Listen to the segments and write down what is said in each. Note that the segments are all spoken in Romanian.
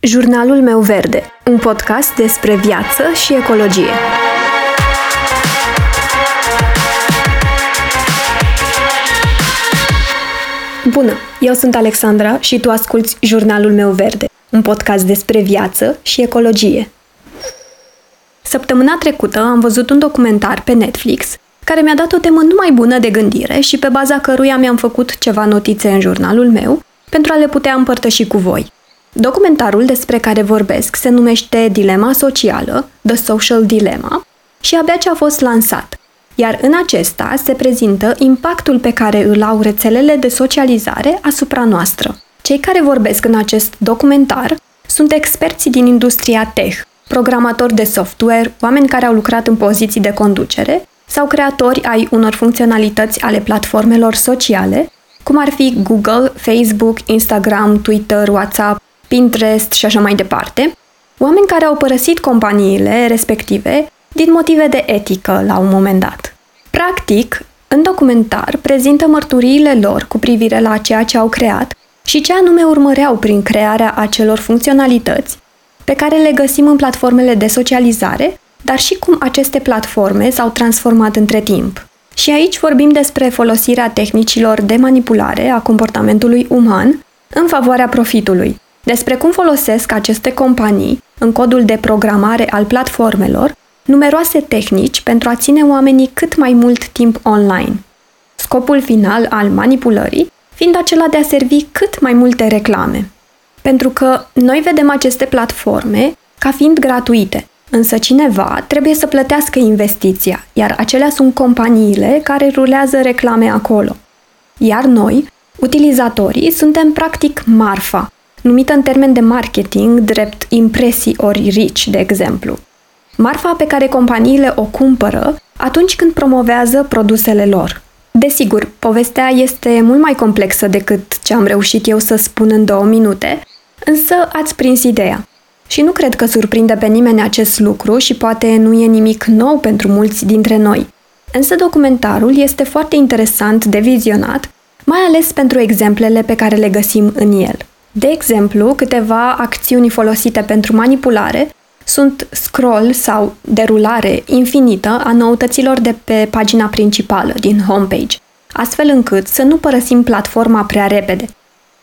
Jurnalul meu verde, un podcast despre viață și ecologie. Bună, eu sunt Alexandra și tu asculți Jurnalul meu verde, un podcast despre viață și ecologie. Săptămâna trecută am văzut un documentar pe Netflix care mi-a dat o temă numai bună de gândire și pe baza căruia mi-am făcut ceva notițe în jurnalul meu pentru a le putea împărtăși cu voi. Documentarul despre care vorbesc se numește Dilema socială, The Social Dilemma, și abia ce a fost lansat. Iar în acesta se prezintă impactul pe care îl au rețelele de socializare asupra noastră. Cei care vorbesc în acest documentar sunt experții din industria tech, programatori de software, oameni care au lucrat în poziții de conducere sau creatori ai unor funcționalități ale platformelor sociale, cum ar fi Google, Facebook, Instagram, Twitter, WhatsApp, Pinterest și așa mai departe, oameni care au părăsit companiile respective din motive de etică la un moment dat. Practic, în documentar prezintă mărturiile lor cu privire la ceea ce au creat și ce anume urmăreau prin crearea acelor funcționalități pe care le găsim în platformele de socializare, dar și cum aceste platforme s-au transformat între timp. Și aici vorbim despre folosirea tehnicilor de manipulare a comportamentului uman în favoarea profitului, despre cum folosesc aceste companii, în codul de programare al platformelor, numeroase tehnici pentru a ține oamenii cât mai mult timp online. Scopul final al manipulării fiind acela de a servi cât mai multe reclame. Pentru că noi vedem aceste platforme ca fiind gratuite, însă cineva trebuie să plătească investiția, iar acelea sunt companiile care rulează reclame acolo. Iar noi, utilizatorii, suntem practic marfa, numită în termen de marketing drept impresii ori rici, de exemplu. Marfa pe care companiile o cumpără atunci când promovează produsele lor. Desigur, povestea este mult mai complexă decât ce am reușit eu să spun în două minute, însă ați prins ideea. Și nu cred că surprinde pe nimeni acest lucru și poate nu e nimic nou pentru mulți dintre noi. Însă documentarul este foarte interesant de vizionat, mai ales pentru exemplele pe care le găsim în el. De exemplu, câteva acțiuni folosite pentru manipulare sunt scroll sau derulare infinită a noutăților de pe pagina principală din homepage, astfel încât să nu părăsim platforma prea repede,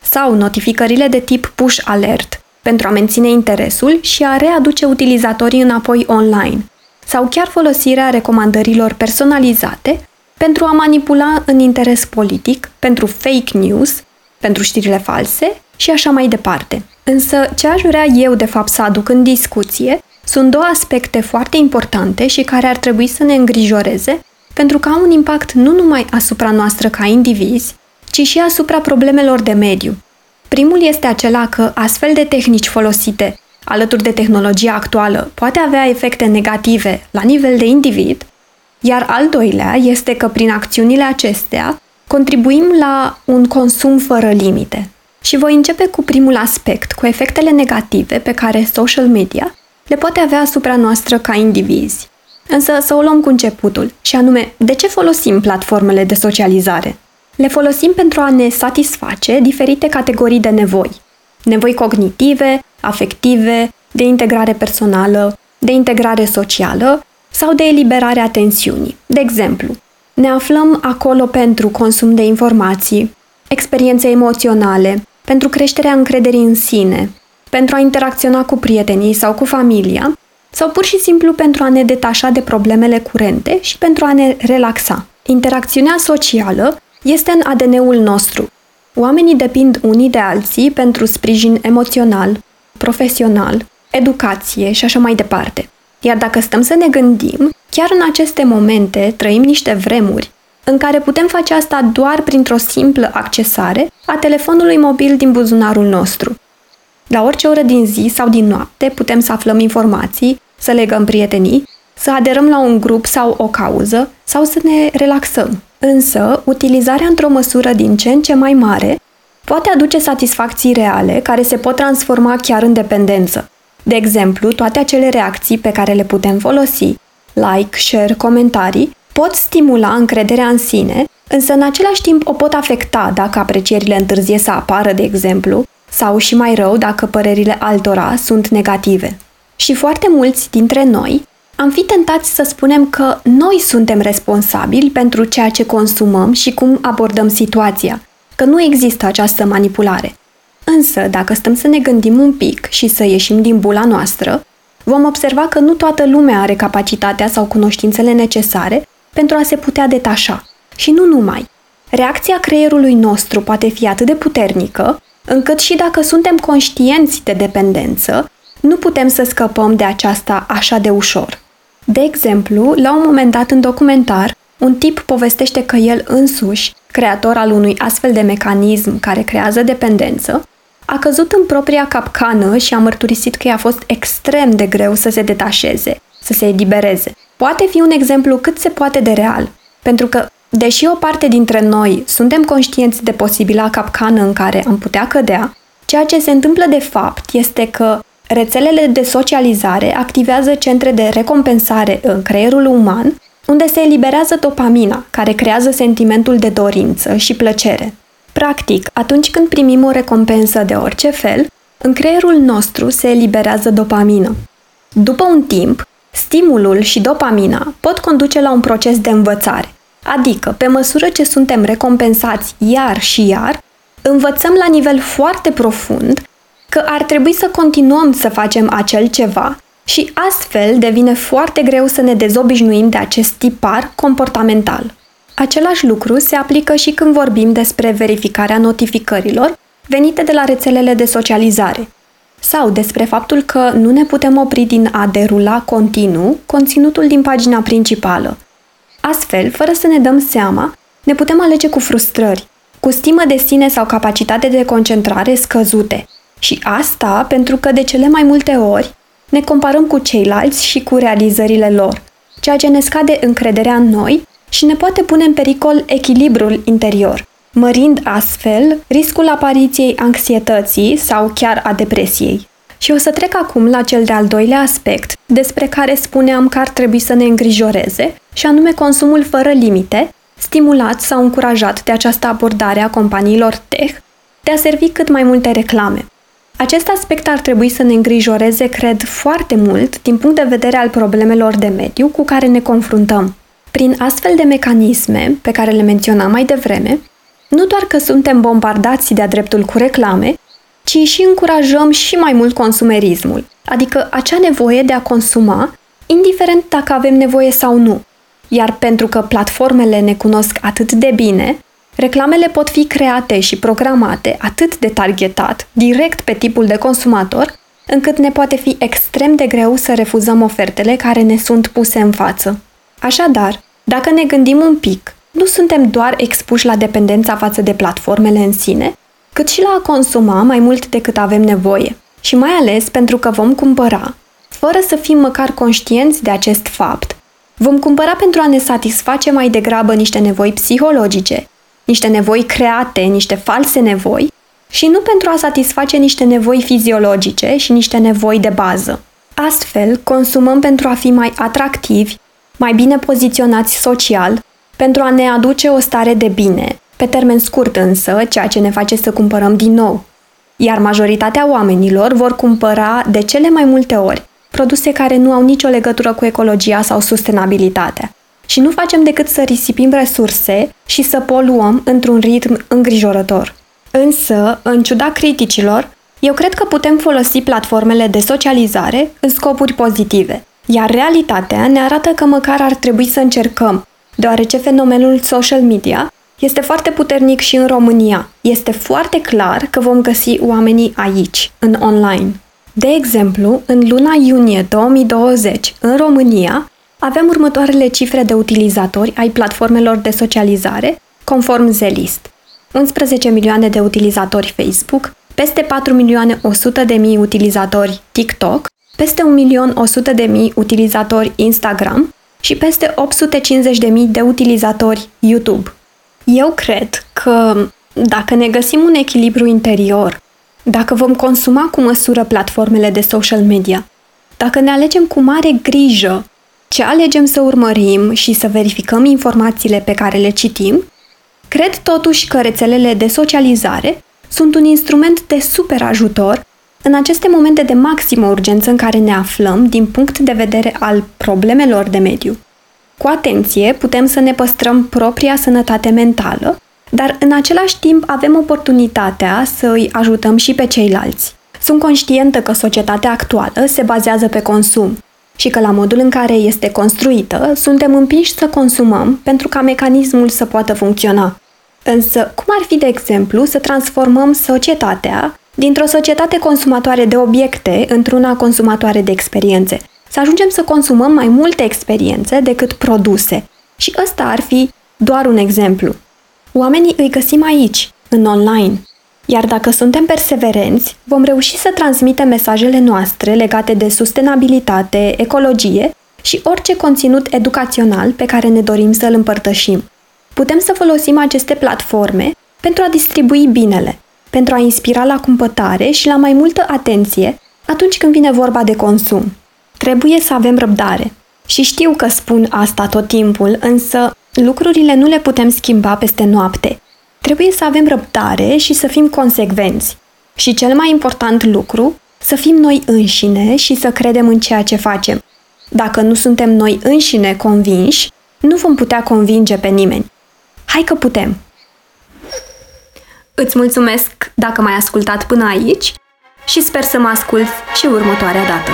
sau notificările de tip push alert pentru a menține interesul și a readuce utilizatorii înapoi online, sau chiar folosirea recomandărilor personalizate pentru a manipula în interes politic, pentru fake news, pentru știrile false și așa mai departe. Însă, ce aș vrea eu, de fapt, să aduc în discuție sunt două aspecte foarte importante și care ar trebui să ne îngrijoreze pentru că au un impact nu numai asupra noastră ca indivizi, ci și asupra problemelor de mediu. Primul este acela că astfel de tehnici folosite alături de tehnologia actuală poate avea efecte negative la nivel de individ, iar al doilea este că prin acțiunile acestea contribuim la un consum fără limite. Și voi începe cu primul aspect, cu efectele negative pe care social media le poate avea asupra noastră ca indivizi. Însă să o luăm cu începutul, și anume, de ce folosim platformele de socializare? Le folosim pentru a ne satisface diferite categorii de nevoi. Nevoi cognitive, afective, de integrare personală, de integrare socială sau de eliberare a tensiunii. De exemplu, ne aflăm acolo pentru consum de informații, experiențe emoționale, pentru creșterea încrederii în sine, pentru a interacționa cu prietenii sau cu familia, sau pur și simplu pentru a ne detașa de problemele curente și pentru a ne relaxa. Interacțiunea socială este în ADN-ul nostru. Oamenii depind unii de alții pentru sprijin emoțional, profesional, educație și așa mai departe. Iar dacă stăm să ne gândim, chiar în aceste momente trăim niște vremuri în care putem face asta doar printr-o simplă accesare a telefonului mobil din buzunarul nostru. La orice oră din zi sau din noapte putem să aflăm informații, să legăm prietenii, să aderăm la un grup sau o cauză sau să ne relaxăm. Însă, utilizarea într-o măsură din ce în ce mai mare poate aduce satisfacții reale care se pot transforma chiar în dependență. De exemplu, toate acele reacții pe care le putem folosi, like, share, comentarii, pot stimula încrederea în sine, însă în același timp o pot afecta dacă aprecierile întârzie să apară, de exemplu, sau și mai rău dacă părerile altora sunt negative. Și foarte mulți dintre noi am fi tentați să spunem că noi suntem responsabili pentru ceea ce consumăm și cum abordăm situația, că nu există această manipulare. Însă, dacă stăm să ne gândim un pic și să ieșim din bula noastră, vom observa că nu toată lumea are capacitatea sau cunoștințele necesare pentru a se putea detașa. Și nu numai. Reacția creierului nostru poate fi atât de puternică, încât și dacă suntem conștienți de dependență, nu putem să scăpăm de aceasta așa de ușor. De exemplu, la un moment dat în documentar, un tip povestește că el însuși, creator al unui astfel de mecanism care creează dependență, a căzut în propria capcană și a mărturisit că i-a fost extrem de greu să se detașeze, să se elibereze. Poate fi un exemplu cât se poate de real, pentru că, deși o parte dintre noi suntem conștienți de posibila capcană în care am putea cădea, ceea ce se întâmplă de fapt este că rețelele de socializare activează centre de recompensare în creierul uman, unde se eliberează dopamina, care creează sentimentul de dorință și plăcere. Practic, atunci când primim o recompensă de orice fel, în creierul nostru se eliberează dopamină. După un timp, stimulul și dopamina pot conduce la un proces de învățare, adică, pe măsură ce suntem recompensați iar și iar, învățăm la nivel foarte profund că ar trebui să continuăm să facem acel ceva și astfel devine foarte greu să ne dezobișnuim de acest tipar comportamental. Același lucru se aplică și când vorbim despre verificarea notificărilor venite de la rețelele de socializare sau despre faptul că nu ne putem opri din a derula continuu conținutul din pagina principală. Astfel, fără să ne dăm seama, ne putem alege cu frustrări, cu stimă de sine sau capacitate de concentrare scăzute. Și asta pentru că de cele mai multe ori ne comparăm cu ceilalți și cu realizările lor, ceea ce ne scade încrederea în noi și ne poate pune în pericol echilibrul interior, mărind astfel riscul apariției anxietății sau chiar a depresiei. Și o să trec acum la cel de-al doilea aspect, despre care spuneam că ar trebui să ne îngrijoreze, și anume consumul fără limite, stimulat sau încurajat de această abordare a companiilor tech de a servi cât mai multe reclame. Acest aspect ar trebui să ne îngrijoreze, cred, foarte mult din punct de vedere al problemelor de mediu cu care ne confruntăm. Prin astfel de mecanisme, pe care le menționam mai devreme, nu doar că suntem bombardați de-a dreptul cu reclame, ci și încurajăm și mai mult consumerismul, adică acea nevoie de a consuma, indiferent dacă avem nevoie sau nu. Iar pentru că platformele ne cunosc atât de bine, reclamele pot fi create și programate atât de targetat, direct pe tipul de consumator, încât ne poate fi extrem de greu să refuzăm ofertele care ne sunt puse în față. Așadar, dacă ne gândim un pic, nu suntem doar expuși la dependența față de platformele în sine, cât și la a consuma mai mult decât avem nevoie. Și mai ales pentru că vom cumpăra, fără să fim măcar conștienți de acest fapt, vom cumpăra pentru a ne satisface mai degrabă niște nevoi psihologice, niște nevoi create, niște false nevoi, și nu pentru a satisface niște nevoi fiziologice și niște nevoi de bază. Astfel, consumăm pentru a fi mai atractivi, mai bine poziționați social, pentru a ne aduce o stare de bine, pe termen scurt însă, ceea ce ne face să cumpărăm din nou. Iar majoritatea oamenilor vor cumpăra de cele mai multe ori produse care nu au nicio legătură cu ecologia sau sustenabilitatea. Și nu facem decât să risipim resurse și să poluăm într-un ritm îngrijorător. Însă, în ciuda criticilor, eu cred că putem folosi platformele de socializare în scopuri pozitive, iar realitatea ne arată că măcar ar trebui să încercăm, deoarece fenomenul social media este foarte puternic și în România. Este foarte clar că vom găsi oamenii aici, în online. De exemplu, în luna iunie 2020, în România, avem următoarele cifre de utilizatori ai platformelor de socializare, conform Zelist. 11 milioane de utilizatori Facebook, peste 4 milioane 100 de mii utilizatori TikTok, peste 1 milion 100 de mii utilizatori Instagram și peste 850 de mii de utilizatori YouTube. Eu cred că dacă ne găsim un echilibru interior, dacă vom consuma cu măsură platformele de social media, dacă ne alegem cu mare grijă ce alegem să urmărim și să verificăm informațiile pe care le citim, cred totuși că rețelele de socializare sunt un instrument de super ajutor în aceste momente de maximă urgență în care ne aflăm din punct de vedere al problemelor de mediu. Cu atenție putem să ne păstrăm propria sănătate mentală, dar în același timp avem oportunitatea să îi ajutăm și pe ceilalți. Sunt conștientă că societatea actuală se bazează pe consum și că la modul în care este construită, suntem împinși să consumăm pentru ca mecanismul să poată funcționa. Însă, cum ar fi, de exemplu, să transformăm societatea dintr-o societate consumatoare de obiecte într-una consumatoare de experiențe? Să ajungem să consumăm mai multe experiențe decât produse. Și ăsta ar fi doar un exemplu. Oamenii îi găsim aici, în online. Iar dacă suntem perseverenți, vom reuși să transmitem mesajele noastre legate de sustenabilitate, ecologie și orice conținut educațional pe care ne dorim să îl împărtășim. Putem să folosim aceste platforme pentru a distribui binele, pentru a inspira la cumpătare și la mai multă atenție atunci când vine vorba de consum. Trebuie să avem răbdare. Și știu că spun asta tot timpul, însă lucrurile nu le putem schimba peste noapte. Trebuie să avem răbdare și să fim consecvenți. Și cel mai important lucru, să fim noi înșine și să credem în ceea ce facem. Dacă nu suntem noi înșine convinși, nu vom putea convinge pe nimeni. Hai că putem! Îți mulțumesc dacă m-ai ascultat până aici și sper să mă asculți și următoarea dată.